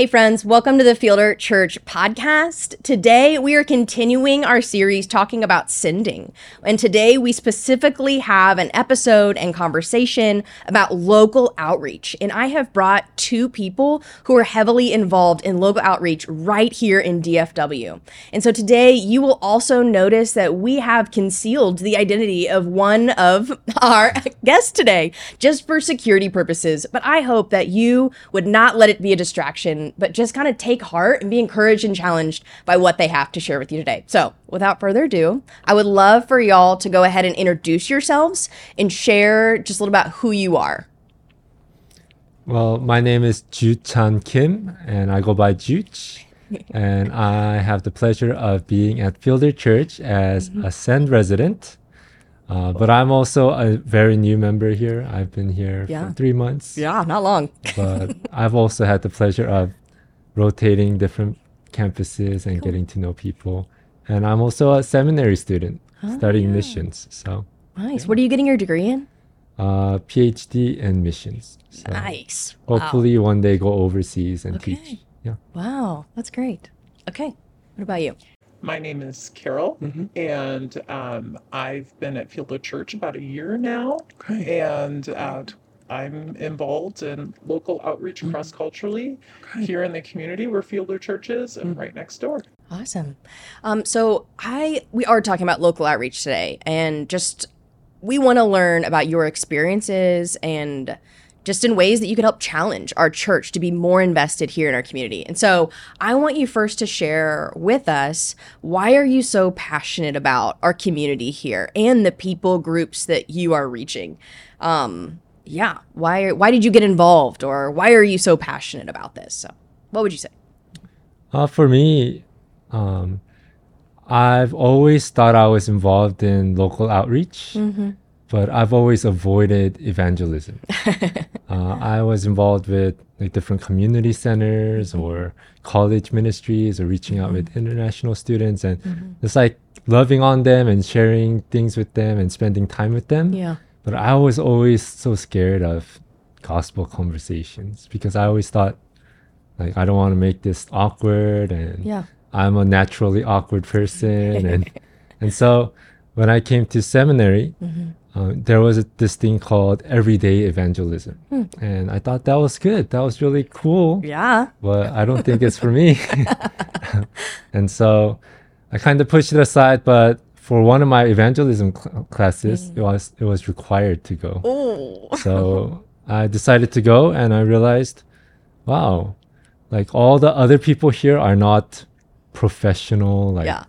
Hey, friends, welcome to the Fielder Church podcast. Today, we are continuing our series talking about sending. And today, we specifically have an episode and conversation about local outreach. And I have brought two people who are heavily involved in local outreach right here in DFW. And so today, you will also notice that we have concealed the identity of one of our guests today just for security purposes. But I hope that you would not let it be a distraction but just kind of take heart and be encouraged and challenged by what they have to share with you today. So, without further ado, I would love for y'all to go ahead and introduce yourselves and share just a little about who you are. Well, my name is Ju Chan Kim, and I go by Juch. and I have the pleasure of being at Fielder Church as mm-hmm. a Send resident. Uh, but I'm also a very new member here. I've been here yeah. for three months. Yeah, not long. but I've also had the pleasure of rotating different campuses and cool. getting to know people. And I'm also a seminary student oh, studying yeah. missions. So nice. Yeah. What are you getting your degree in? Uh, PhD in missions. So nice. Hopefully wow. one day go overseas and okay. teach. Yeah. Wow, that's great. Okay. What about you? My name is Carol, mm-hmm. and um, I've been at Fielder Church about a year now. Okay. And uh, I'm involved in local outreach mm-hmm. cross culturally okay. here in the community where Fielder Church is and mm-hmm. right next door. Awesome. Um, so I we are talking about local outreach today, and just we want to learn about your experiences and just in ways that you could help challenge our church to be more invested here in our community. And so I want you first to share with us why are you so passionate about our community here and the people groups that you are reaching? Um, yeah, why why did you get involved or why are you so passionate about this? So, what would you say? Uh, for me, um, I've always thought I was involved in local outreach, mm-hmm. but I've always avoided evangelism. uh, I was involved with like different community centers mm-hmm. or college ministries or reaching mm-hmm. out with international students and mm-hmm. it's like loving on them and sharing things with them and spending time with them. Yeah but I was always so scared of gospel conversations because I always thought, like, I don't want to make this awkward, and yeah. I'm a naturally awkward person, and and so when I came to seminary, mm-hmm. uh, there was a, this thing called everyday evangelism, hmm. and I thought that was good. That was really cool. Yeah, but I don't think it's for me, and so I kind of pushed it aside. But for one of my evangelism cl- classes, mm. it was it was required to go. Ooh. so I decided to go, and I realized, wow, like all the other people here are not professional, like yeah.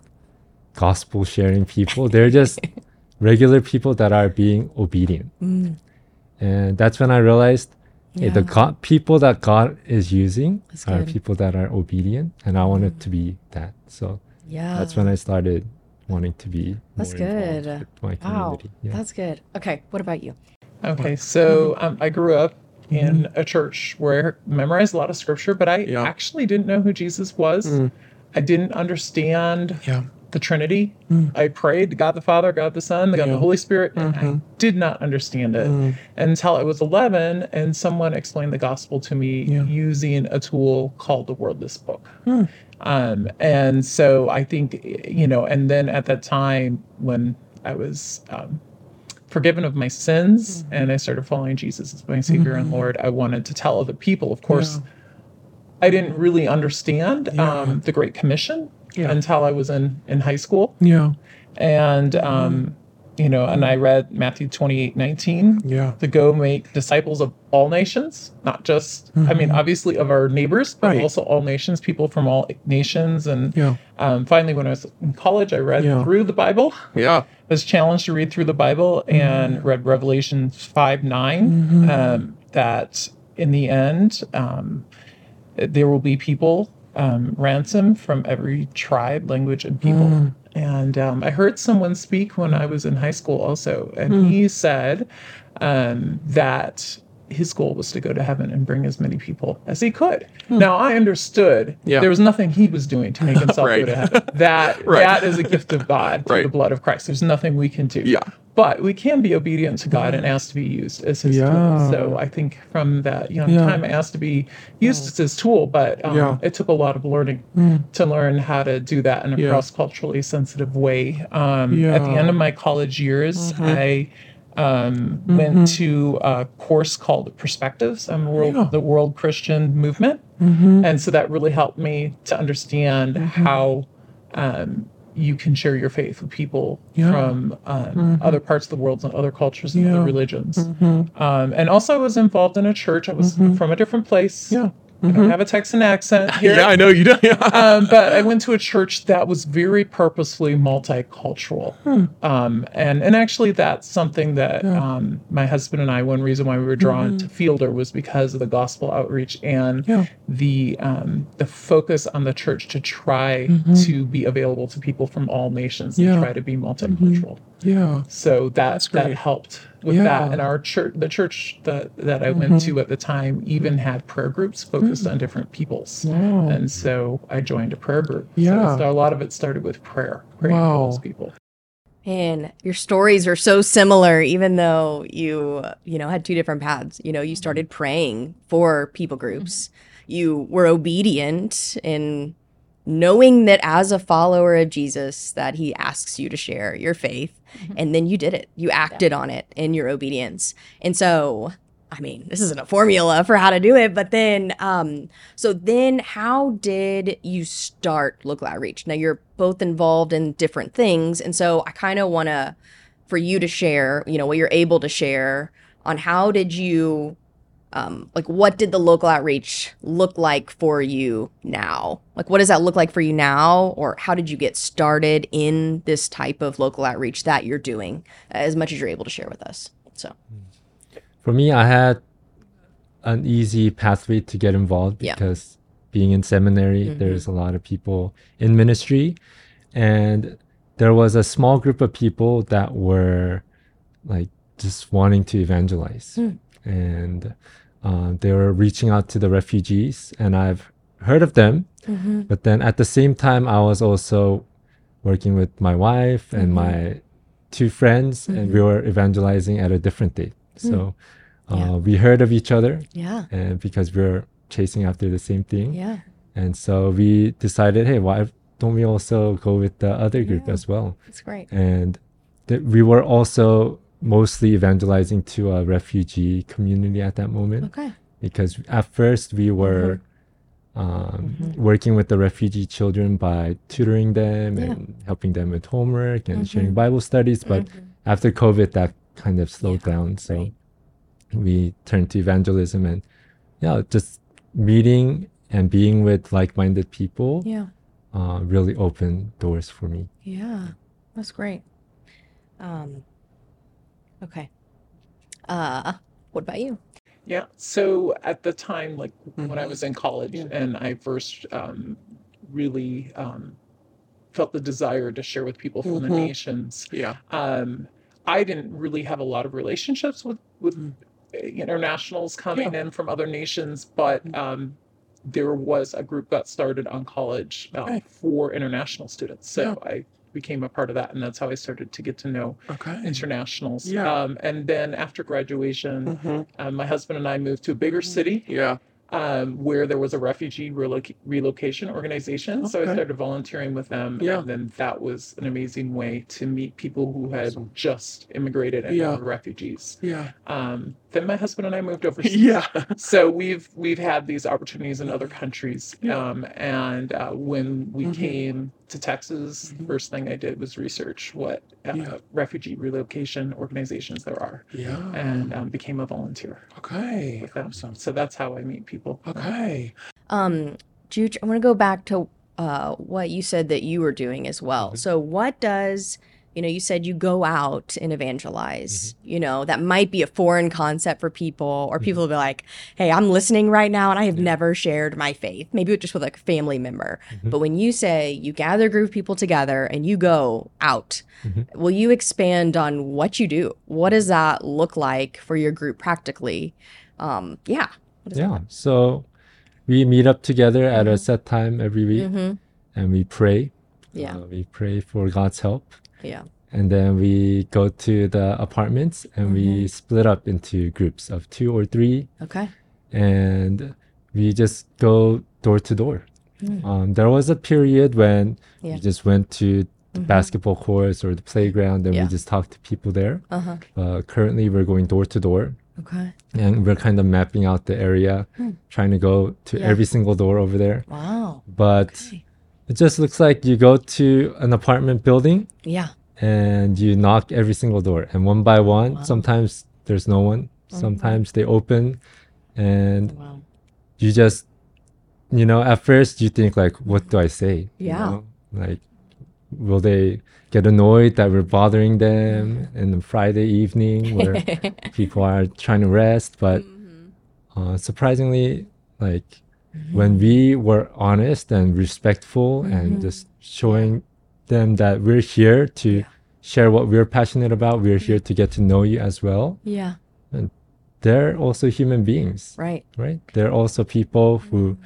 gospel sharing people. They're just regular people that are being obedient. Mm. And that's when I realized yeah. hey, the God, people that God is using are people that are obedient, and I wanted mm. to be that. So yeah, that's when I started wanting to be that's good wow yeah. that's good okay what about you okay so um, i grew up in mm-hmm. a church where I memorized a lot of scripture but i yeah. actually didn't know who jesus was mm. i didn't understand yeah. the trinity mm. i prayed god the father god the son god yeah. the holy spirit mm-hmm. and i mm-hmm. did not understand it mm. until i was 11 and someone explained the gospel to me using a tool called the wordless book mm. Um, and so I think, you know, and then at that time when I was um, forgiven of my sins mm-hmm. and I started following Jesus as my Savior mm-hmm. and Lord, I wanted to tell other people. Of course, yeah. I didn't really understand yeah. um, the Great Commission yeah. until I was in, in high school. Yeah. And, um, you know, and I read Matthew 28 19. Yeah. To go make disciples of all nations, not just, mm-hmm. I mean, mm-hmm. obviously of our neighbors, but right. also all nations, people from all nations. And yeah. um, finally, when I was in college, I read yeah. through the Bible. Yeah. Was challenged to read through the Bible mm-hmm. and read Revelation 5 9. Mm-hmm. Um, that in the end, um, there will be people um, ransom from every tribe, language, and people. Mm. And um, I heard someone speak when I was in high school also, and mm. he said um, that his goal was to go to heaven and bring as many people as he could. Hmm. Now I understood yeah. there was nothing he was doing to make himself right. go to heaven. That right. that is a gift of God through right. the blood of Christ. There's nothing we can do. Yeah. But we can be obedient to God and ask to be used as His Yeah. tool. So I think from that young Yeah. time, I asked to be used as His tool, but um, Yeah. it took a lot of learning to learn how to do that in a cross culturally sensitive way. Um, At the end of my college years, I um, went to a course called Perspectives on world, Yeah. the World Christian Movement, Mm-hmm. and so that really helped me to understand how um, you can share your faith with people Yeah. from um, other parts of the world and other cultures and Yeah. other religions. Um, and also, I was involved in a church. I was from a different place. Yeah. I don't have a Texan accent here. Yeah, I know you do. Yeah. um, but I went to a church that was very purposefully multicultural, Hmm. um, and and actually that's something that um, my husband and I. One reason why we were drawn to Fielder was because of the gospel outreach and Mm-hmm. Yeah. the um, the focus on the church to try to be available to people from all nations Mm-hmm. Yeah. Mm-hmm. and try to be multicultural. Yeah. So that that helped with Yeah. that. And our church, the church that that I went mm-hmm. to at the time, even had prayer groups focused on mm. different peoples. Wow. And so I joined a prayer group. Yeah. So, a lot of it started with prayer, praying Wow. for those people. And your stories are so similar, even though you, you know, had two different paths. You know, you mm-hmm. started praying for people mm-hmm. groups. You were obedient in knowing that as a follower of Jesus, that he asks you to share your faith. And then you did it. You acted on it in your obedience. And so, I mean, this isn't a formula for how to do it, but then, um, so then how did you start local outreach? Now you're both involved in different things. And so I kind of want to, for you to share, you know, what you're able to share on how did you, um, like, what did the local outreach look like for you now? Like, what does that look like for you now? Or how did you get started in this type of local outreach that you're doing, uh, as much as you're able to share with us? So, For me, I had an easy pathway to get involved Yeah. because being in seminary, mm-hmm. there's a lot of people in ministry, and there was a small group of people that were like just wanting to evangelize, hmm. and uh, they were reaching out to the refugees, and I've heard of them, but then at the same time, I was also working with my wife and my two friends, and we were evangelizing at a different date. So uh, Yeah. we heard of each other, yeah, and because we were chasing after the same thing, yeah, and so we decided, hey, why don't we also go with the other group Yeah. as well? that's great. And th- we were also mostly evangelizing to a refugee community at that moment Okay. because at first we were um, working with the refugee children by tutoring them Yeah. and helping them with homework and sharing Bible studies. But after COVID, that kind of slowed down. So right. we turned to evangelism and yeah, just meeting and being with like-minded people Yeah. uh, really opened doors for me. Yeah, that's great. Um, okay. Uh, what about you? Yeah. So at the time, like when I was in college and I first um, really um, felt the desire to share with people from the Mhm. nations, Yeah. um, I didn't really have a lot of relationships with with uh, internationals coming in from other nations, but um, there was a group got started on college um, Okay. for international students. So I became a part of that, and that's how I started to get to know Okay. internationals. Yeah. Um, and then after graduation, Mhm. um, my husband and I moved to a bigger city Yeah. um, where there was a refugee reloc- relocation organization. So I started volunteering with them. Yeah. And then that was an amazing way to meet people who had just immigrated and Yeah. were refugees. Yeah. Um, then my husband and I moved overseas. Yeah. So we've we've had these opportunities in other countries. Yeah. Um, and uh, when we Mhm. came to Texas, the first thing I did was research what uh, Yeah. refugee relocation organizations there are, Yeah. and um, became a volunteer okay. Awesome. So that's how I meet people. Okay. Um, Juge, I want to go back to uh, what you said that you were doing as well. So, what does you know? You said you go out and evangelize. You know that might be a foreign concept for people, or people will be like, "Hey, I'm listening right now, and I have never shared my faith. Maybe just with like a family member." But when you say you gather a group of people together and you go out, Mhm. will you expand on what you do? What does that look like for your group practically? Um, yeah. What does that Yeah. So we meet up together at a set time every week Mm-hmm. and we pray. Yeah. Uh, we pray for God's help. Yeah. and then we go to the apartments and we Mm-hmm. split up into groups of two or three Okay. and we just go door to door. Um, there was a period when Mm. Yeah. Mm-hmm. we just went to the basketball courts or the playground and Yeah. we just talked to people there. Uh huh. Uh, currently, we're going door to door Okay. and we're kind of mapping out the area, trying to go to Hmm. Yeah. every single door over there. Wow. But it just looks like you go to an apartment building Yeah. and you knock every single door and one by one sometimes there's no one Mm-hmm. sometimes they open and Wow. you just you know at first you think like what do i say You Yeah. know? like will they get annoyed that we're bothering them in a friday evening where people are trying to rest but Mm-hmm. uh, surprisingly like when we were honest and respectful Mm-hmm. and just showing them that we're here to share what we're passionate about we're here to get to know you as well Yeah. And they're also human beings Right. right they're also people who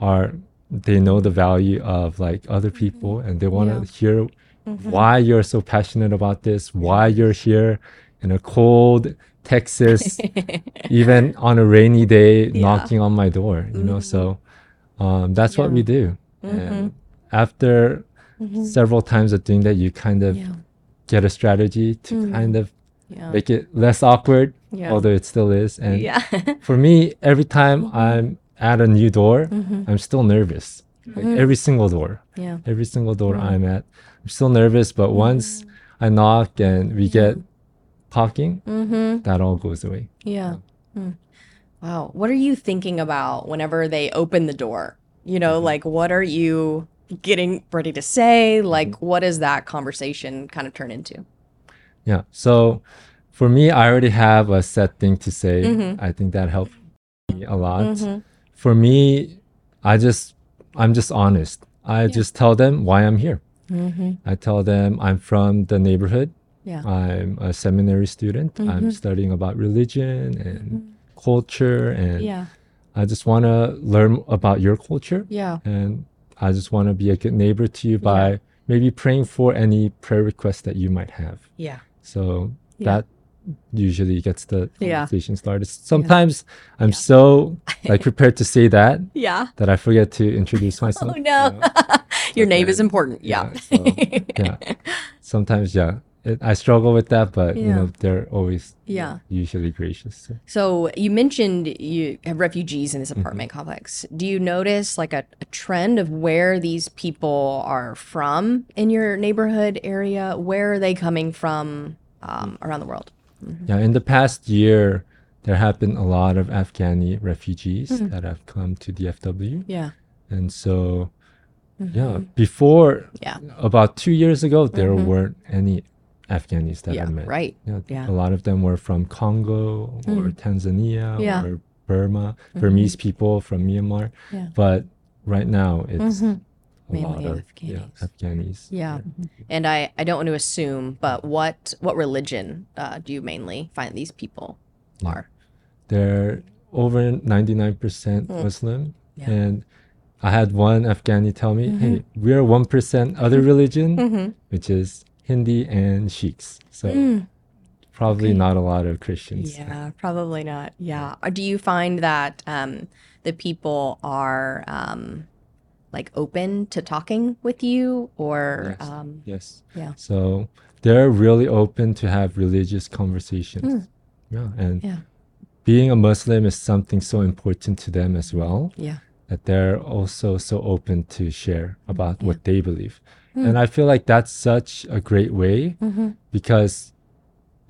are they know the value of like other people and they want to Mm-hmm. Yeah. Mm-hmm. hear why you're so passionate about this why you're here in a cold texas even on a rainy day Yeah. Mm-hmm. knocking on my door you know so um, that's what we do and after several times of doing that you kind of Mm-hmm. Yeah. get a strategy to kind of Yeah. make it less awkward Yeah. although it still is and Yeah. for me, every time Mm-hmm. I'm at a new door, I'm still nervous. Like Mm-hmm. every single door, yeah. every single door I'm at, I'm still nervous. But once I knock and we get talking, Mm-hmm. that all goes away. Yeah. Hmm. Wow. What are you thinking about whenever they open the door? You know, like what are you getting ready to say? Like what does that conversation kind of turn into? Yeah. So for me, I already have a set thing to say. Mm-hmm. I think that helped me a lot. For me, I just, I'm just honest. I just tell them why I'm here. Mm-hmm. I tell them I'm from the neighborhood. Yeah. I'm a seminary student. Mm-hmm. I'm studying about religion and culture, and Yeah. I just want to learn about your culture. Yeah. And I just want to be a good neighbor to you by maybe praying for any prayer requests that you might have. Yeah. So Yeah. that usually gets the Yeah. conversation started. Sometimes I'm so like prepared to say that Yeah. that I forget to introduce myself. Oh no. you know? Your name is important. Yeah. so, yeah. Sometimes, yeah, it, I struggle with that, but you know, they're always Yeah. usually gracious. So. So you mentioned you have refugees in this Mm-hmm. apartment complex. Do you notice like a, a trend of where these people are from in your neighborhood area? Where are they coming from um, around the world? Yeah, in the past year, there have been a lot of Afghani refugees Mm-hmm. that have come to DFW, Yeah. and so yeah, before Mm-hmm. Yeah. about two years ago, there weren't any Afghanis that Yeah. I met. Right. Yeah, Yeah. Mm. a lot of them were from Congo or Tanzania Yeah. Mm-hmm. or Burma, Burmese people from Myanmar. Yeah. But right now, it's a Mainly lot of yeah, Afghanis. Afghanis. Yeah. And I, I don't want to assume, but what what religion uh, do you mainly find these people are? They're over 99% Muslim. Mm. Yeah. Mm-hmm. And I had one Afghani tell me, hey, we're 1% other religion, which is Hindi and Sikhs. So probably not a lot of Christians. Mm. Yeah, probably not. Yeah. Do you find that um, the people are um, like open to talking with you or Yes. um, Yes. Yeah. So they're really open to have religious conversations. Yeah. And yeah, being a Muslim is something so important to them as well yeah, that they're also so open to share about what they believe. And I feel like that's such a great way because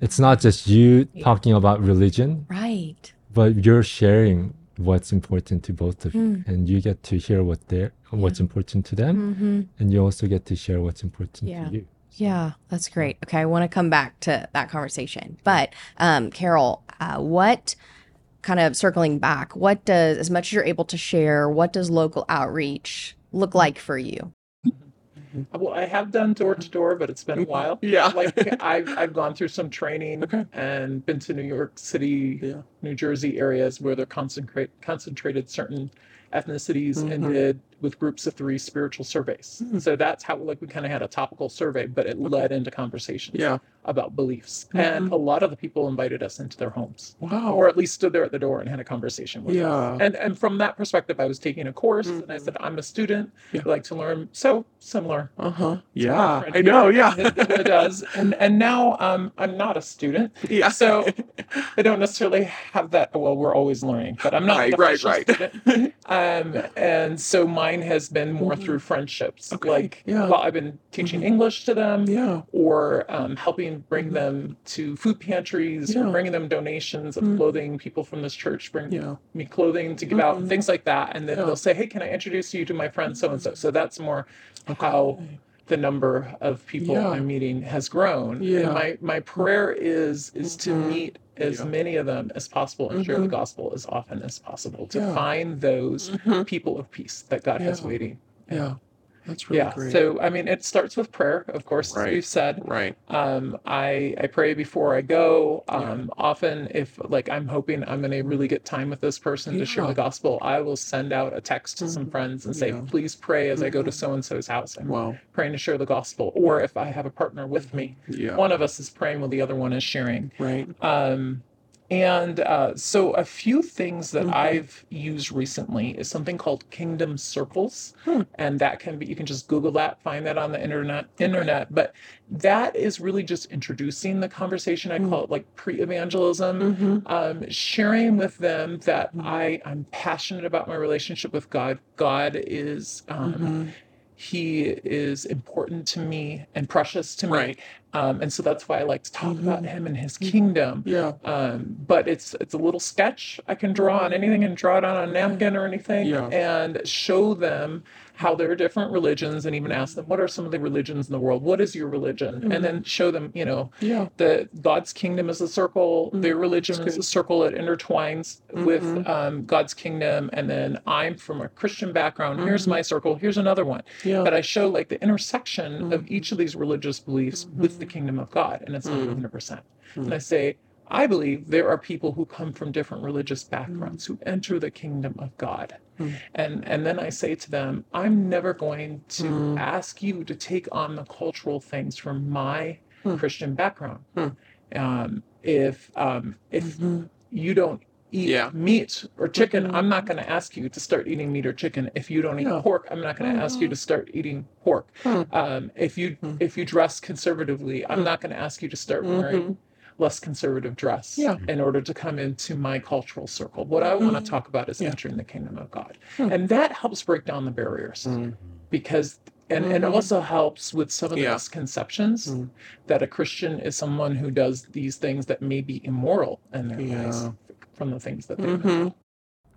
it's not just you talking about religion, right. but you're sharing what's important to both of you and you get to hear what they're what's important to them and you also get to share what's important Yeah. to you Yeah, that's great. Okay, I want to come back to that conversation. But um, Carol, uh, what kind of circling back, what does, as much as you're able to share, what does local outreach look like for you? Well, I have done door to door, but it's been a while. Yeah. Like I've I've gone through some training and been to New York City, Yeah. New Jersey areas where they're concentrate concentrated certain ethnicities and mm-hmm. did with groups of three spiritual surveys. Mm-hmm. So that's how like we kind of had a topical survey, but it led into conversations yeah. about beliefs. Mm-hmm. And a lot of the people invited us into their homes. Wow. Or at least stood there at the door and had a conversation with yeah. us. And and from that perspective I was taking a course mm-hmm. and I said, I'm a student. Yeah. I like to learn. So similar. Uh-huh. Yeah. I know, yeah. it, it, does. And and now um I'm not a student. Yeah. So I don't necessarily have that well, we're always learning, but I'm not right, right, right. um and so mine has been more mm-hmm. through friendships. Okay. Like yeah. well, I've been teaching mm-hmm. English to them yeah. or um, helping bring mm-hmm. them to food pantries yeah. or bringing them donations of mm-hmm. clothing. People from this church bring yeah. me clothing to give out mm-hmm. things like that. And then they'll say, Hey, can I introduce you to my friend so and so? So that's more okay. how the number of people yeah. I'm meeting has grown. Yeah. And my my prayer is is to mm-hmm. meet as yeah. many of them as possible and mm-hmm. share the mm-hmm. gospel as often as possible to yeah. find those mm-hmm. people of peace that God has waiting. Yeah. That's really yeah. Great. So I mean, it starts with prayer, of course, right. as we've said. Right. Um, I I pray before I go. Um, yeah. Often, if like I'm hoping I'm going to really get time with this person yeah. to share the gospel, I will send out a text to mm-hmm. some friends and say, yeah. please pray as mm-hmm. I go to so and so's house. I'm wow. praying to share the gospel. Or if I have a partner with me, yeah. one of us is praying while the other one is sharing. Right. Um, and uh, so, a few things that mm-hmm. I've used recently is something called Kingdom Circles, hmm. and that can be you can just Google that, find that on the internet. Internet, but that is really just introducing the conversation. I mm-hmm. call it like pre-evangelism, mm-hmm. um, sharing with them that mm-hmm. I I'm passionate about my relationship with God. God is. Um, mm-hmm. he is important to me and precious to me. Right. Um, and so that's why I like to talk mm-hmm. about him and his Mm-hmm. kingdom. Yeah. Um, but it's it's a little sketch I can draw on anything and draw it on a napkin or anything Yeah. and show them how there are different religions and even ask them what are some of the religions in the world what is your religion Mhm. and then show them you know Yeah. that god's kingdom is a circle Mhm. their religion is a circle it intertwines with Mhm. um, god's kingdom and then i'm from a christian background here's Mhm. my circle here's another one Yeah. but i show like the intersection of Mhm. each of these religious beliefs with the kingdom of god and it's not Mm. 100% Mm. and i say I believe there are people who come from different religious backgrounds who enter the kingdom of God. Mm. And and then I say to them, I'm never going to Mm. ask you to take on the cultural things from my Mm. Christian background. Mm. Um, if um, if Mhm. you don't eat Yeah. meat or chicken. I'm not going to ask you to start eating meat or chicken. If you don't eat Yeah. pork, I'm not going to ask you to start eating pork. Mm. Um, if you Mm. if you dress conservatively, I'm Mm. not going to ask you to start wearing Mhm. less conservative dress Yeah. in order to come into my cultural circle. What I want to talk about is Yeah. entering the kingdom of God. Hmm. And that helps break down the barriers Mm. because and, and it also helps with some of the Yeah. misconceptions Mm. that a Christian is someone who does these things that may be immoral in their Yeah. lives from the things that they know. Mhm.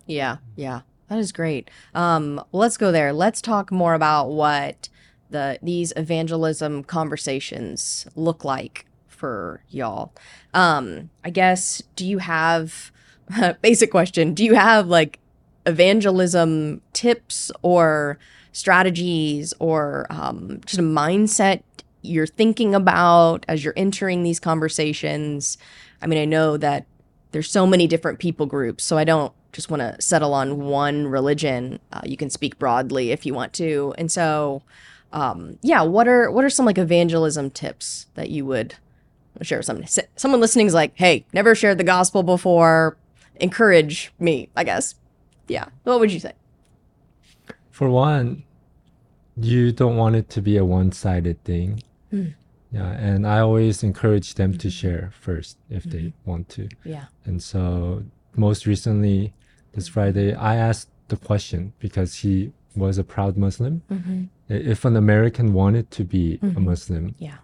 Yeah, yeah. That is great. Um, let's go there. Let's talk more about what the these evangelism conversations look like for y'all. Um, I guess do you have basic question, do you have like evangelism tips or strategies or um, just a mindset you're thinking about as you're entering these conversations? I mean, I know that there's so many different people groups, so I don't just want to settle on one religion. Uh, you can speak broadly if you want to, and so um, yeah, what are what are some like evangelism tips that you would share with someone? Someone listening is like, hey, never shared the gospel before. Encourage me, I guess. Yeah, what would you say? For one, you don't want it to be a one-sided thing. Mm. Yeah, and I always encourage them to share first if they want to. Yeah. And so most recently this Friday I asked the question because he was a proud Muslim. Mm-hmm. If an American wanted to be a Mhm. Muslim, Yeah.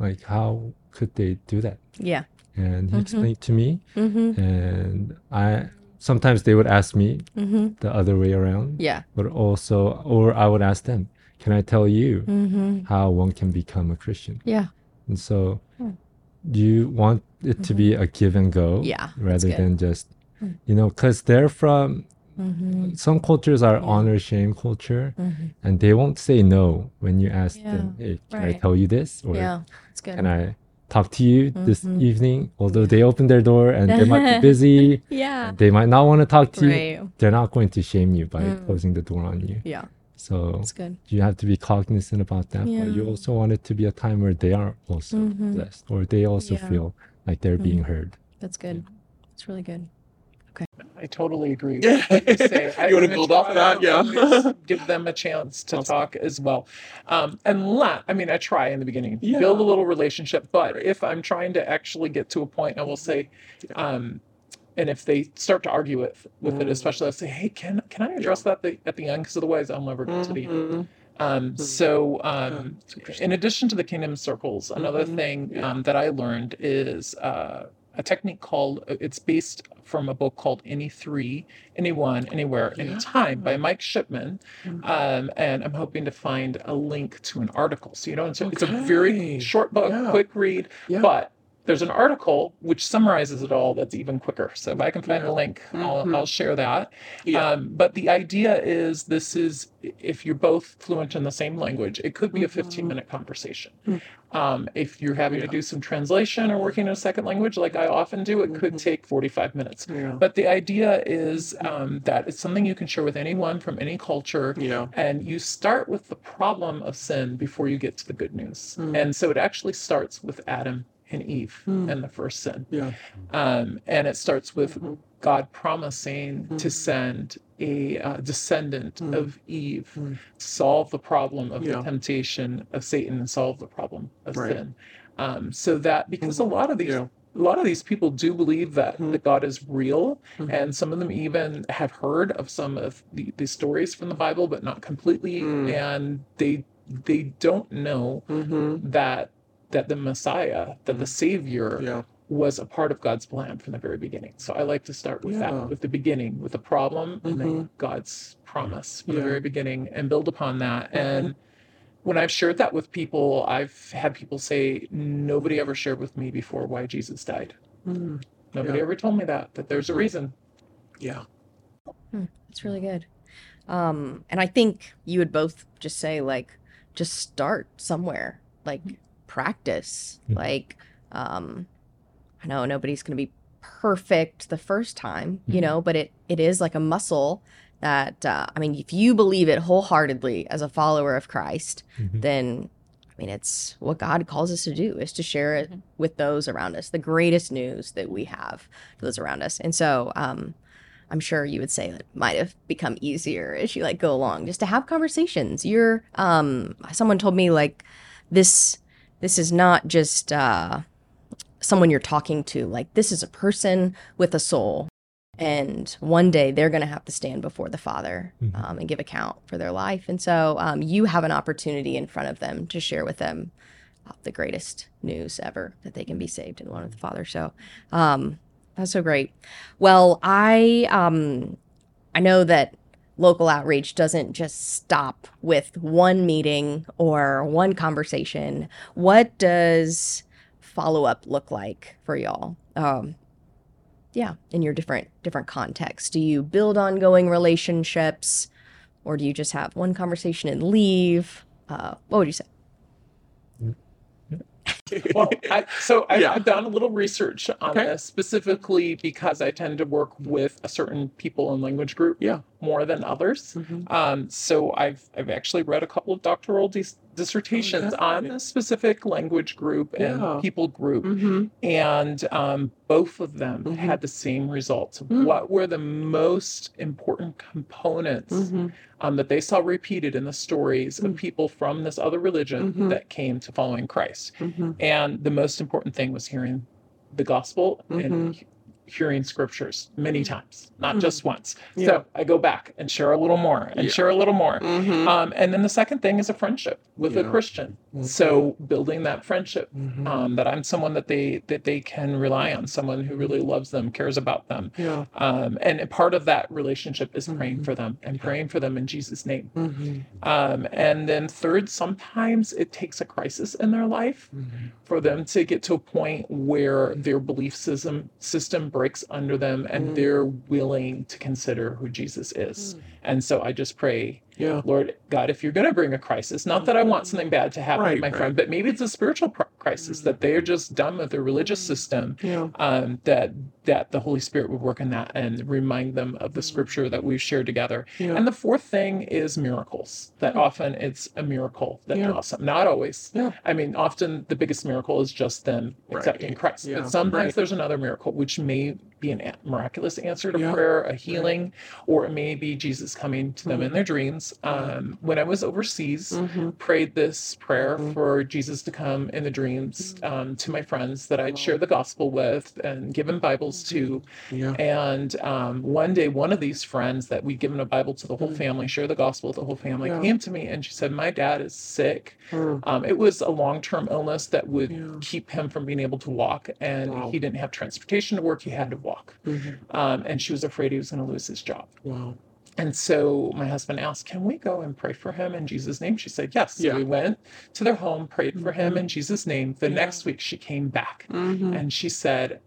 like how could they do that? Yeah. And he Mhm. explained to me Mm-hmm. and I sometimes they would ask me Mm-hmm. the other way around, Yeah. but also or I would ask them, can I tell you Mm-hmm. how one can become a Christian? Yeah. And so Hmm. you want it to be a give and go Yeah, rather than just, Hmm. you know, because they're from, Mm-hmm. some cultures are Yeah. honor shame culture Mm-hmm. and they won't say no when you ask them, hey, can I tell you this? Or Yeah, it's good. can I talk to you this Mhm. evening? Although they open their door and they might be busy, yeah. they might not want to talk to you. They're not going to shame you by Mm. closing the door on you. Yeah. So That's good. you have to be cognizant about that. Yeah. But you also want it to be a time where they are also Mhm. blessed or they also Yeah. feel like they're being heard. That's good. It's really good. Okay. I totally agree. Yeah. Like you say, I- You wanna build off of that? Yeah. give them a chance to Awesome. talk as well. Um, and let, I mean, I try in the beginning, Yeah. build a little relationship. But if I'm trying to actually get to a point, I will say, um, and if they start to argue with with it, Mm. especially, I'll say, "Hey, can can I address that the, at the end? Because otherwise, I'll never get to the end." Mhm. Um, so, um, in addition to the kingdom circles, another Mhm. thing Yeah. um, that I learned is uh, a technique called, uh, it's based from a book called Any Three, Anyone, Anywhere, Anytime by Mike Shipman. Mhm. Um, and I'm hoping to find a link to an article. So, you know, it's, a- it's a very short book, Yeah. quick read, Yeah. but there's an article which summarizes it all that's even quicker. So if I can find Yeah. the link, I'll, Mhm. I'll share that. Yeah. Um, but the idea is this is if you're both fluent in the same language, it could be a 15 minute conversation. Mm. Um, if you're having to do some translation or working in a second language, like I often do, it could Mhm. take 45 minutes. yeah. But the idea is um, that it's something you can share with anyone from any culture. yeah. And you start with the problem of sin before you get to the good news. Mm. And so it actually starts with Adam and Eve Mm. and the first sin. Yeah. Um, and it starts with Mhm. God promising to Mhm. send a uh, descendant Mm. of Eve Mm. to solve the problem of Yeah. the temptation of Satan and solve the problem of Right. sin. Um, so that because a lot of these Yeah. a lot of these people do believe that, Mhm. that God is real, Mhm. and some of them even have heard of some of the, the stories from the Bible, but not completely, Mm. and they they don't know Mhm. that that the Messiah, that the Savior Yeah. was a part of God's plan from the very beginning. So I like to start with Yeah. that, with the beginning, with the problem, and then Mhm. God's promise from the very beginning, and build upon that. Mhm. And when I've shared that with people, I've had people say, "Nobody ever shared with me before why Jesus died. Mm. Nobody Yeah. ever told me that. That there's a reason." Yeah. It's really good. Um, and I think you would both just say like, just start somewhere, like practice. Mhm. Like, um, I know nobody's gonna be perfect the first time, you Mhm. know, but it it is like a muscle that uh, I mean, if you believe it wholeheartedly as a follower of Christ, Mhm. then I mean, it's what God calls us to do is to share it with those around us, the greatest news that we have to those around us. And so, um, I'm sure you would say it might have become easier as you like go along, just to have conversations. You're, um, someone told me like this, this is not just uh, someone you're talking to. Like this is a person with a soul, and one day they're going to have to stand before the Father Mhm. um, and give account for their life. And so um, you have an opportunity in front of them to share with them uh, the greatest news ever that they can be saved and one with the Father. So um, that's so great. Well, I um, I know that local outreach doesn't just stop with one meeting or one conversation. What does follow up look like for y'all? Um, yeah, in your different different contexts. Do you build ongoing relationships, or do you just have one conversation and leave? Uh, what would you say? well, I, so I, Yeah. I've done a little research on Okay. this specifically because I tend to work with a certain people and language group Yeah. More than others. Mhm. Um, so I've I've actually read a couple of doctoral dis- dissertations Okay. on a specific language group and Yeah. people group, Mhm. and um, both of them Mhm. had the same results. Mm. What were the most important components Mhm. um, that they saw repeated in the stories of Mm. people from this other religion Mhm. that came to following Christ? Mhm. And the most important thing was hearing the gospel and hearing scriptures many times, not Mhm. just once. Yeah. So I go back and share a little more and Yeah. share a little more. Mhm. Um, and then the second thing is a friendship with a Christian. So building that friendship, Mhm. um, that I'm someone that they that they can rely on, someone who really loves them, cares about them. Yeah. Um, and a part of that relationship is praying Mhm. for them and praying for them in Jesus' name. Mhm. Um, and then third, sometimes it takes a crisis in their life Mhm. for them to get to a point where their belief system system breaks under them and Mm. they're willing to consider who Jesus is. And so I just pray Yeah. Lord God, if you're going to bring a crisis, not that I want something bad to happen Right, to my right. friend, but maybe it's a spiritual pr- crisis that they're just done with their religious mm. system. Yeah. Um, that that the Holy Spirit would work in that and remind them of the mm. scripture that we've shared together. Yeah. And the fourth thing is miracles. That mm. often it's a miracle that Yeah. draws them. Not always. Yeah. I mean, often the biggest miracle is just them Right. accepting Christ. But sometimes there's another miracle, which may be a- miraculous answer to Yeah. prayer, a healing, or it may be Jesus coming to them in their dreams. Um, when I was overseas, Mm-hmm. prayed this prayer for Jesus to come in the dreams Mm-hmm. um, to my friends that I'd share the gospel with and given Bibles to. Yeah. And um, one day, one of these friends that we'd given a Bible to the whole family, share the gospel with the whole family. Yeah. came to me and she said, My dad is sick. Mm. Um, it was a long term illness that would keep him from being able to walk, and Wow. he didn't have transportation to work. He had to walk. Mhm. Um, and she was afraid he was going to lose his job. Wow. And so my husband asked, Can we go and pray for him in Jesus' name? She said, Yes. So Yeah. we went to their home, prayed for him in Jesus' name. The Yeah. next week she came back Mhm. and she said,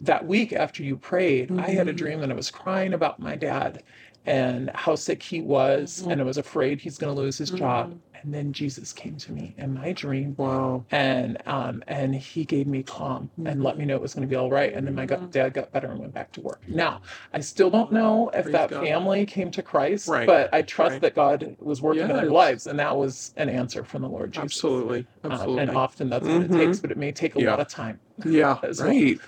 That week after you prayed, I had a Mhm. dream that I was crying about my dad and how sick he was, and I was afraid he's going to lose his job. And then Jesus came to me in my dream Wow. and um and he gave me calm and let me know it was going to be all right and then my Mm-hmm. dad got better and went back to work now i still don't know if Praise that God. family came to christ Right, but i trust right. that god was working in their lives and that was an answer from the lord jesus Absolutely. Um, Absolutely. and often that's what it takes but it may take a Yeah. lot of time yeah. well. Right.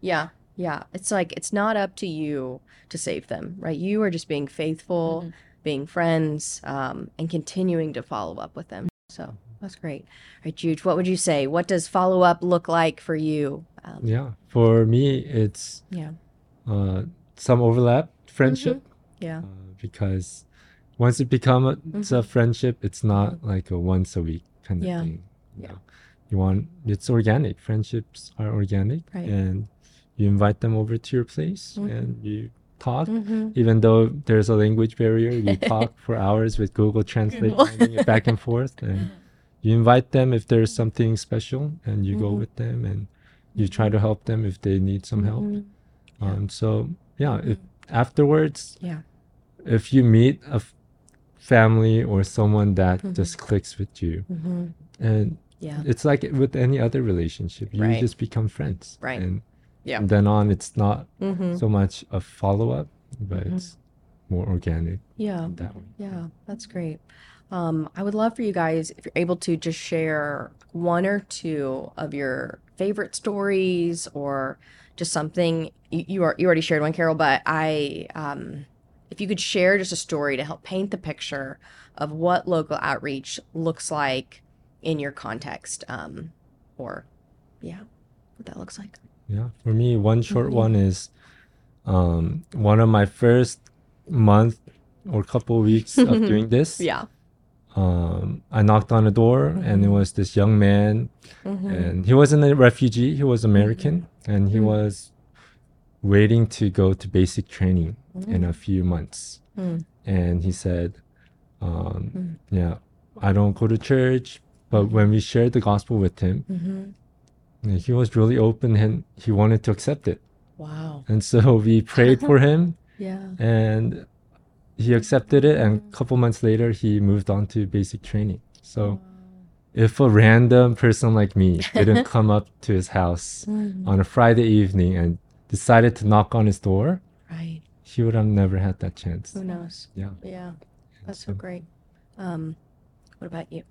Yeah. Yeah. It's like it's not up to you to save them, right? You are just being faithful, Mm-hmm. being friends, um, and continuing to follow up with them. So that's great. All right, Jude, what would you say? What does follow up look like for you? Um, Yeah. For me, it's yeah. uh, some overlap friendship Yeah. uh, because once it becomes a, it's a friendship, it's not like a once a week kind of Yeah. thing. you Yeah. know. You want it's organic. Friendships are organic, Right. and you invite them over to your place Mhm. and you talk. Mm-hmm. Even though there's a language barrier, you talk for hours with Google Translate, Google. handing it back and forth, and you invite them if there's something special, and you go Mhm. with them and you try to help them if they need some help. Mhm. Yeah. Um, so yeah, if afterwards, Yeah. if you meet a f- family or someone that Mhm. just clicks with you, Mm-hmm. and Yeah. it's like with any other relationship, you Right. just become friends, Right. And Yeah. from then on, it's not Mm-hmm. so much a follow up, but Mhm. it's more organic Yeah. that way. Yeah, that's great. Um, I would love for you guys, if you're able to, just share one or two of your favorite stories or just something you, you are you already shared one, Carol, but I um, if you could share just a story to help paint the picture of what local outreach looks like in your context, um, or yeah, what that looks like. Yeah, for me, one short Mhm. one is um, one of my first month or couple weeks of doing this. Yeah. Um, I knocked on a door and it Mhm. was this young man, Mm-hmm. and he wasn't a refugee. He was American, and he was waiting to go to basic training in a few months. Mm. And he said, um, Mm. "Yeah, I don't go to church, but when we shared the gospel with him, Mm-hmm. he was really open and he wanted to accept it." Wow. And so we prayed for him Yeah. and he accepted it. And a couple months later, he moved on to basic training. So if a random person like me didn't come up to his house Mhm. on a Friday evening and decided to knock on his door, Right. he would have never had that chance. Who knows? Yeah. Yeah. That's so So- great. Um, what about you?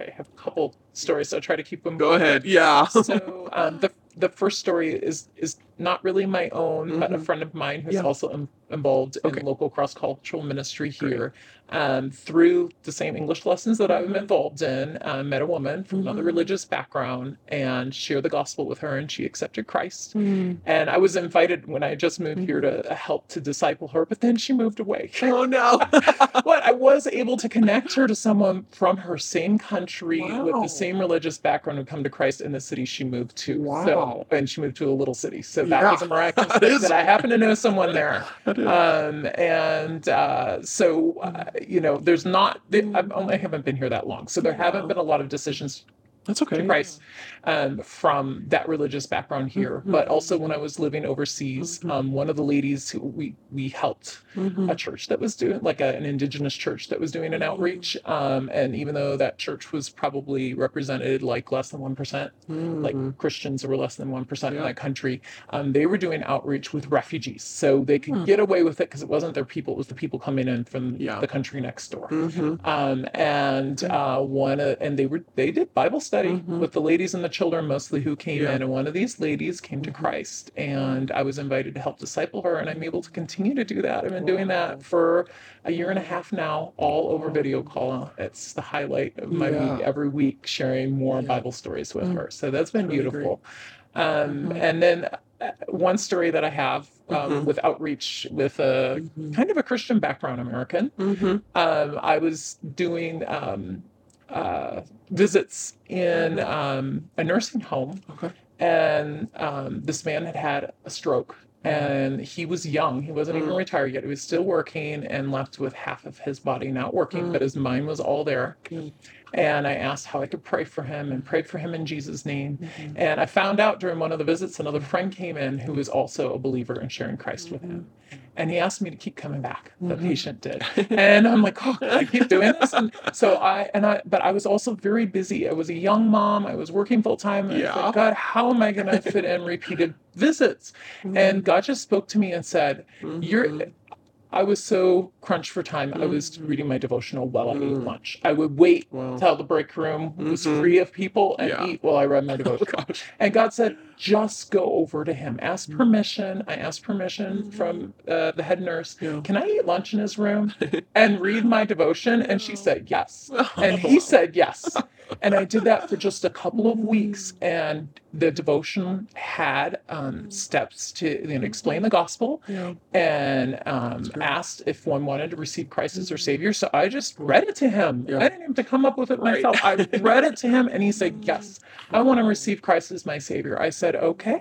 Okay, I have a couple stories, so I'll try to keep them Go ahead. Yeah. so um, the the first story is is not really my own, but a Mhm. friend of mine who's Yeah. also in, involved Okay. in local cross cultural ministry here. Um, through the same English lessons that I'm Mhm. involved in, uh, met a woman from another Mhm. religious background and shared the gospel with her, and she accepted Christ. Mm. And I was invited when I just moved here to help to disciple her, but then she moved away. Oh no. I was able to connect her to someone from her same country with the same religious background who come to Christ in the city she moved to. Wow. So, and she moved to a little city. So that Yeah. was a miraculous That thing that I happen to know someone there. Um, and uh, so, uh, you know, there's not, Mm. I've only, I haven't been here that long. So there haven't been a lot of decisions That's okay. to Christ um, from that religious background here. Mhm. But also when I was living overseas, Mhm. um, one of the ladies who we we helped Mhm. a church that was doing like a, an indigenous church that was doing an outreach. Um, and even though that church was probably represented like less than one percent, like Mhm. Christians were less than one percent in that country, um, they were doing outreach with refugees, so they could get away with it because it wasn't their people; it was the people coming in from Yeah. the country next door. Mhm. Um, and uh, one uh, and they were they did Bible study Mhm. with the ladies and the children mostly who came Yeah. in, and one of these ladies came to. Christ, and I was invited to help disciple her, and I'm able to continue to do that. I've been doing that for a year and a half now, all over video call. It's the highlight of my Yeah. week every week, sharing more Yeah. Bible stories with Mm. her. So that's been Really beautiful. Um, Mhm. and then uh, one story that I have um, Mhm. with outreach with a Mhm. kind of a Christian background American Mhm. um, I was doing um, uh, visits in um, a nursing home, Okay. and um, this man had had a stroke. And he was young. He wasn't even Mm. retired yet. He was still working and left with half of his body not working, Mm. but his mind was all there. Mm. And I asked how I could pray for him and prayed for him in Jesus' name. Mhm. And I found out during one of the visits, another friend came in who was also a believer and sharing Christ with him. And he asked me to keep coming back. The Mhm. patient did. And I'm like, oh, I keep doing this. And so I, and I, but I was also very busy. I was a young mom. I was working full time. Yeah. thought, God, how am I going to fit in repeated visits? And God just spoke to me and said, you're, Mhm. I was so crunched for time. I was Mhm. reading my devotional while I ate Mm. lunch. I would wait Wow. till the break room was Mhm. free of people and Yeah. eat while I read my Oh devotional. gosh. And God said, just go over to him. Ask Mm. permission. I asked permission Mm. from uh, the head nurse. Yeah. Can I eat lunch in his room and read my devotion? And she said, yes. And Oh, he said, yes. And I did that for just a couple of weeks. And the devotion had um, steps to you know, explain the gospel Yeah. and um, asked if one wanted to receive Christ as their Savior. So I just read it to him. Yeah. I didn't even have to come up with it Right. myself. I read it to him, and he said, "Yes, I want to receive Christ as my Savior." I said, "Okay."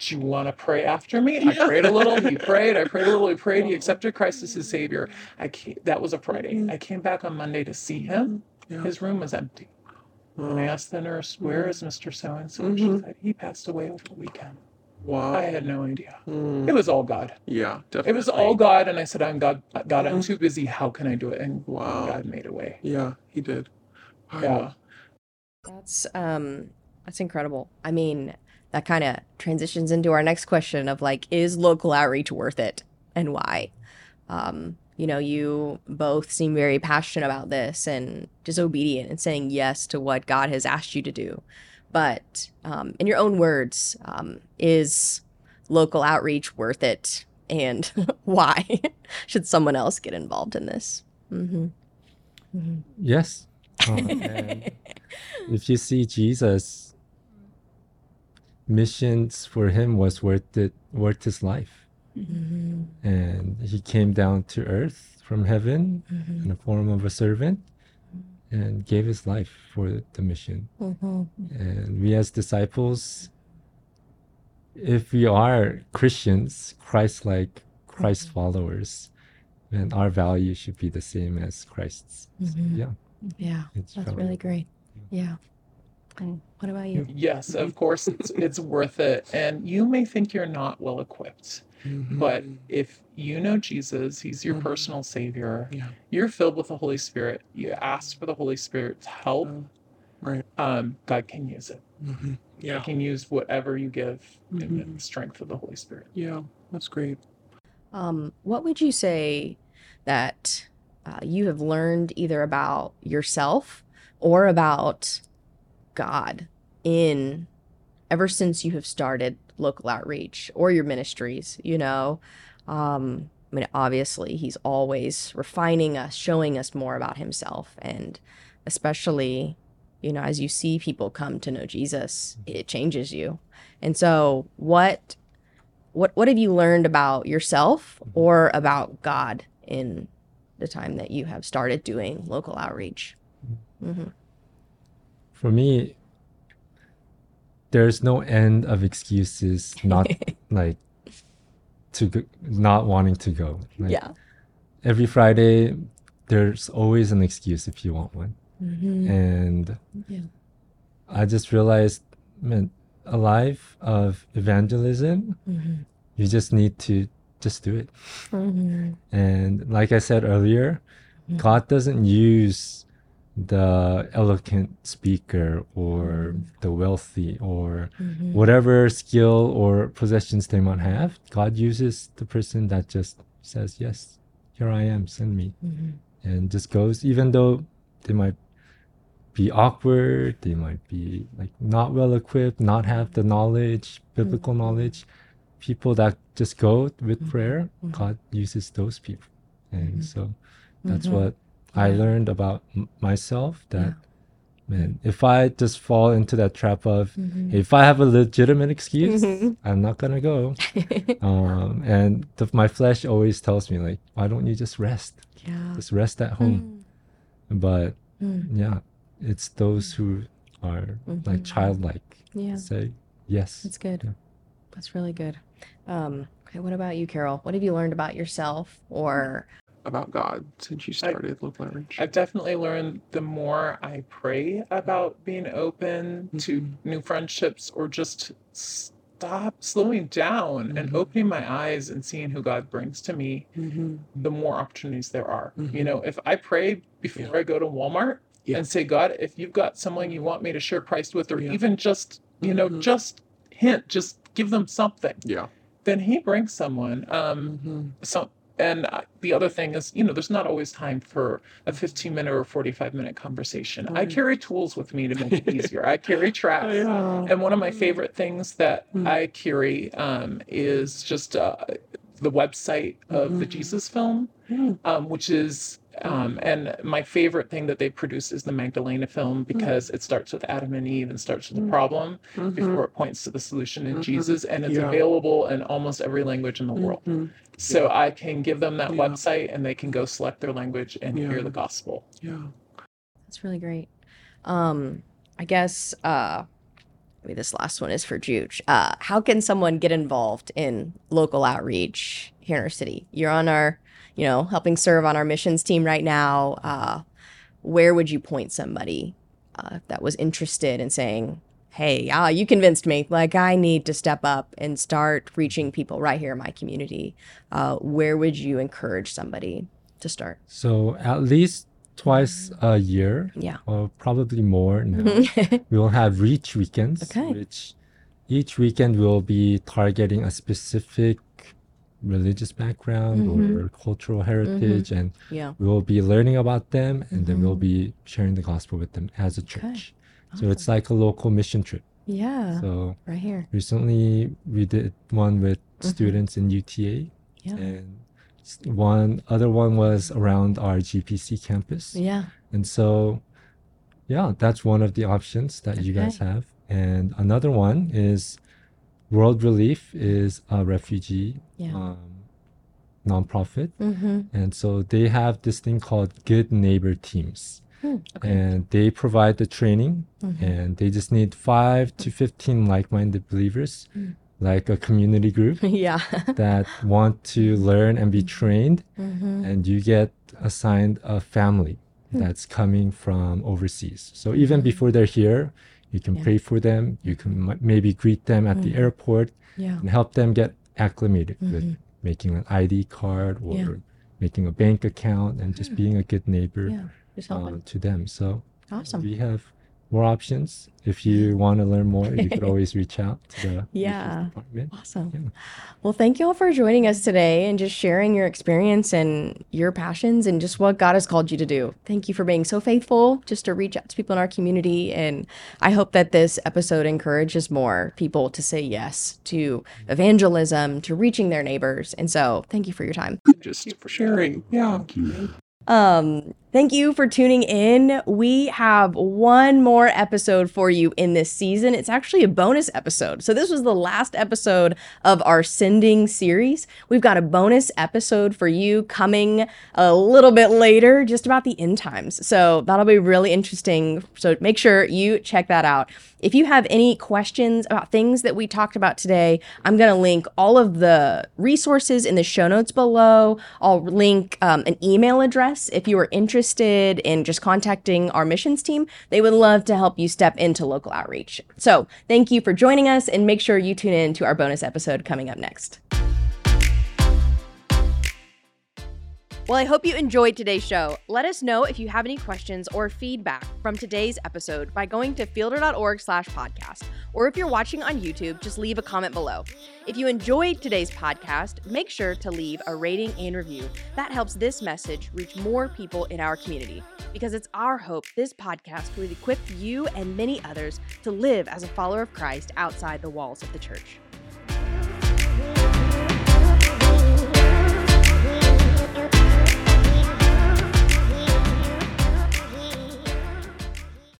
Do you want to pray after me? I Yeah. prayed a little. He prayed. I prayed a little. He prayed. He accepted Christ as his Savior. I came, that was a Friday. I came back on Monday to see him. His room was empty. And I asked the nurse, "Where is Mister So and So?" She Mhm. said, "He passed away over the weekend." wow. I had no idea. Mm. It was all God. Yeah, definitely. It was all God, and I said, "I'm God. God, I'm Mhm. too busy. How can I do it?" And Wow. God made a way. Yeah, he did. Wow. Yeah. That's um that's incredible. I mean, that kind of transitions into our next question of like is local outreach worth it and why? Um, you know, you both seem very passionate about this and disobedient and saying yes to what God has asked you to do. But um, in your own words, um, is local outreach worth it and why should someone else get involved in this? Mm-hmm. Mm-hmm. Yes. And if you see Jesus, missions for him was worth it, worth his life, Mm-hmm. and he came down to earth from heaven in the form of a servant, and gave his life for the mission. Mm-hmm. And we as disciples, if we are Christians, Christ-like, Christ followers, then our value should be the same as Christ's. So, Mhm. yeah, Yeah, it's that's valid. really great. Yeah. And what about you? Yes, of course, it's, it's worth it. And you may think you're not well equipped, Mhm. but if you know Jesus, He's your Mhm. personal Savior. Yeah. You're filled with the Holy Spirit. You ask for the Holy Spirit's help. Oh, right. Um, God can use it. Mhm. Yeah. He can use whatever you give in the Mhm. strength of the Holy Spirit. Yeah. That's great. Um, what would you say that uh, you have learned either about yourself or about God in ever since you have started local outreach or your ministries? You know, um, I mean, obviously, He's always refining us, showing us more about Himself, and especially, you know, as you see people come to know Jesus, it changes you. And so, what what what have you learned about yourself or about God in the time that you have started doing local outreach? hmm For me, there's no end of excuses not like to go, not wanting to go. Like, yeah. Every Friday, there's always an excuse if you want one. hmm And Yeah. I just realized, man, a life of evangelism, Mm-hmm. you just need to just do it. Mm-hmm. And like I said earlier, God doesn't use the eloquent speaker or the wealthy or mm-hmm. whatever skill or possessions they might have. God uses the person that just says, Yes, here I am, send me. Mm-hmm. And just goes, even though they might be awkward, they might be like not well equipped, not have the knowledge, biblical mm-hmm. knowledge. People that just go with prayer, God uses those people. And so that's what I learned about m- myself that man, if I just fall into that trap of if I have a legitimate excuse, I'm not gonna go. um, and the, my flesh always tells me like, why don't you just rest? Yeah. Just rest at home. But Mm. yeah, it's those who are like childlike Yeah. say yes. That's good. Yeah. That's really good. Um, okay, what about you, Carol? What have you learned about yourself or About God since you started Local Outreach. I've definitely learned the more I pray about being open to new friendships or just stop slowing down and opening my eyes and seeing who God brings to me, mm-hmm. the more opportunities there are. You Mhm. know, if I pray before I go to Walmart Yeah. and say, God, if you've got someone you want me to share Christ with, or Yeah. even just, you know, Mhm. just hint, just give them something, Yeah. then He brings someone. Um, Mm-hmm. And the other thing is you know there's not always time for a 15 minute or 45 minute conversation i carry tools with me to make it easier i carry tracts Yeah. and one of my favorite things that Mm. i carry um, is just uh, the website of the Mhm. jesus film Mm. um, which is um, and my favorite thing that they produce is the magdalena film because it starts with adam and eve and starts with the Mm. problem Mhm. before it points to the solution in Mhm. jesus and it's Yeah. available in almost every language in the world Mhm. so I can give them that Yeah. website and they can go select their language and Yeah. hear the gospel. Yeah. That's really great. Um, I guess uh maybe this last one is for Juge. Uh, how can someone get involved in local outreach here in our city? You're on our, you know, helping serve on our missions team right now. Uh, where would you point somebody uh, that was interested in saying, "Hey, ah, you convinced me. Like, I need to step up and start reaching people right here in my community." Uh, where would you encourage somebody to start? So at least twice a year, Yeah. or probably more now, we will have reach weekends, Okay. which each weekend will be targeting a specific religious background Mhm. or cultural heritage, and yeah. we will be learning about them, and then we'll Mhm. be sharing the gospel with them as a church. So it's like a local mission trip. Yeah. So right here. recently we did one with Mhm. students in UTA, Yeah. and one other one was around our GPC campus. Yeah. And so, yeah, that's one of the options that you guys have. And another one is World Relief is a refugee Yeah. um, nonprofit. Mm-hmm. And so they have this thing called Good Neighbor Teams. Hmm, okay. And they provide the training, Mhm. and they just need five to 15 like minded believers, Mm. like a community group yeah. that want to learn and be trained mm-hmm. and you get assigned a family Hmm. that's coming from overseas. So even before they're here, you can Yeah. pray for them. You can m- maybe greet them at the Mhm. airport Yeah. and help them get acclimated Mhm. with making an ID card or Yeah. making a bank account and just being a good neighbor um, to them. So awesome. we have more options. If you want to learn more, you could always reach out to the Yeah. department. Awesome. Yeah. Well, thank you all for joining us today and just sharing your experience and your passions and just what God has called you to do. Thank you for being so faithful just to reach out to people in our community. And I hope that this episode encourages more people to say yes to evangelism, to reaching their neighbors. And so thank you for your time. Just for sharing. Yeah. Um, thank you for tuning in. We have one more episode for you in this season. It's actually a bonus episode. So this was the last episode of our sending series. We've got a bonus episode for you coming a little bit later, just about the end times. So that'll be really interesting. So make sure you check that out. If you have any questions about things that we talked about today, I'm going to link all of the resources in the show notes below. I'll link um, an email address if you are interested interested in just contacting our missions team, they would love to help you step into local outreach. So, thank you for joining us and make sure you tune in to our bonus episode coming up next. Well, I hope you enjoyed today's show. Let us know if you have any questions or feedback from today's episode by going to fielder.org slash podcast. Or if you're watching on YouTube, just leave a comment below. If you enjoyed today's podcast, make sure to leave a rating and review. That helps this message reach more people in our community because it's our hope this podcast will equip you and many others to live as a follower of Christ outside the walls of the church.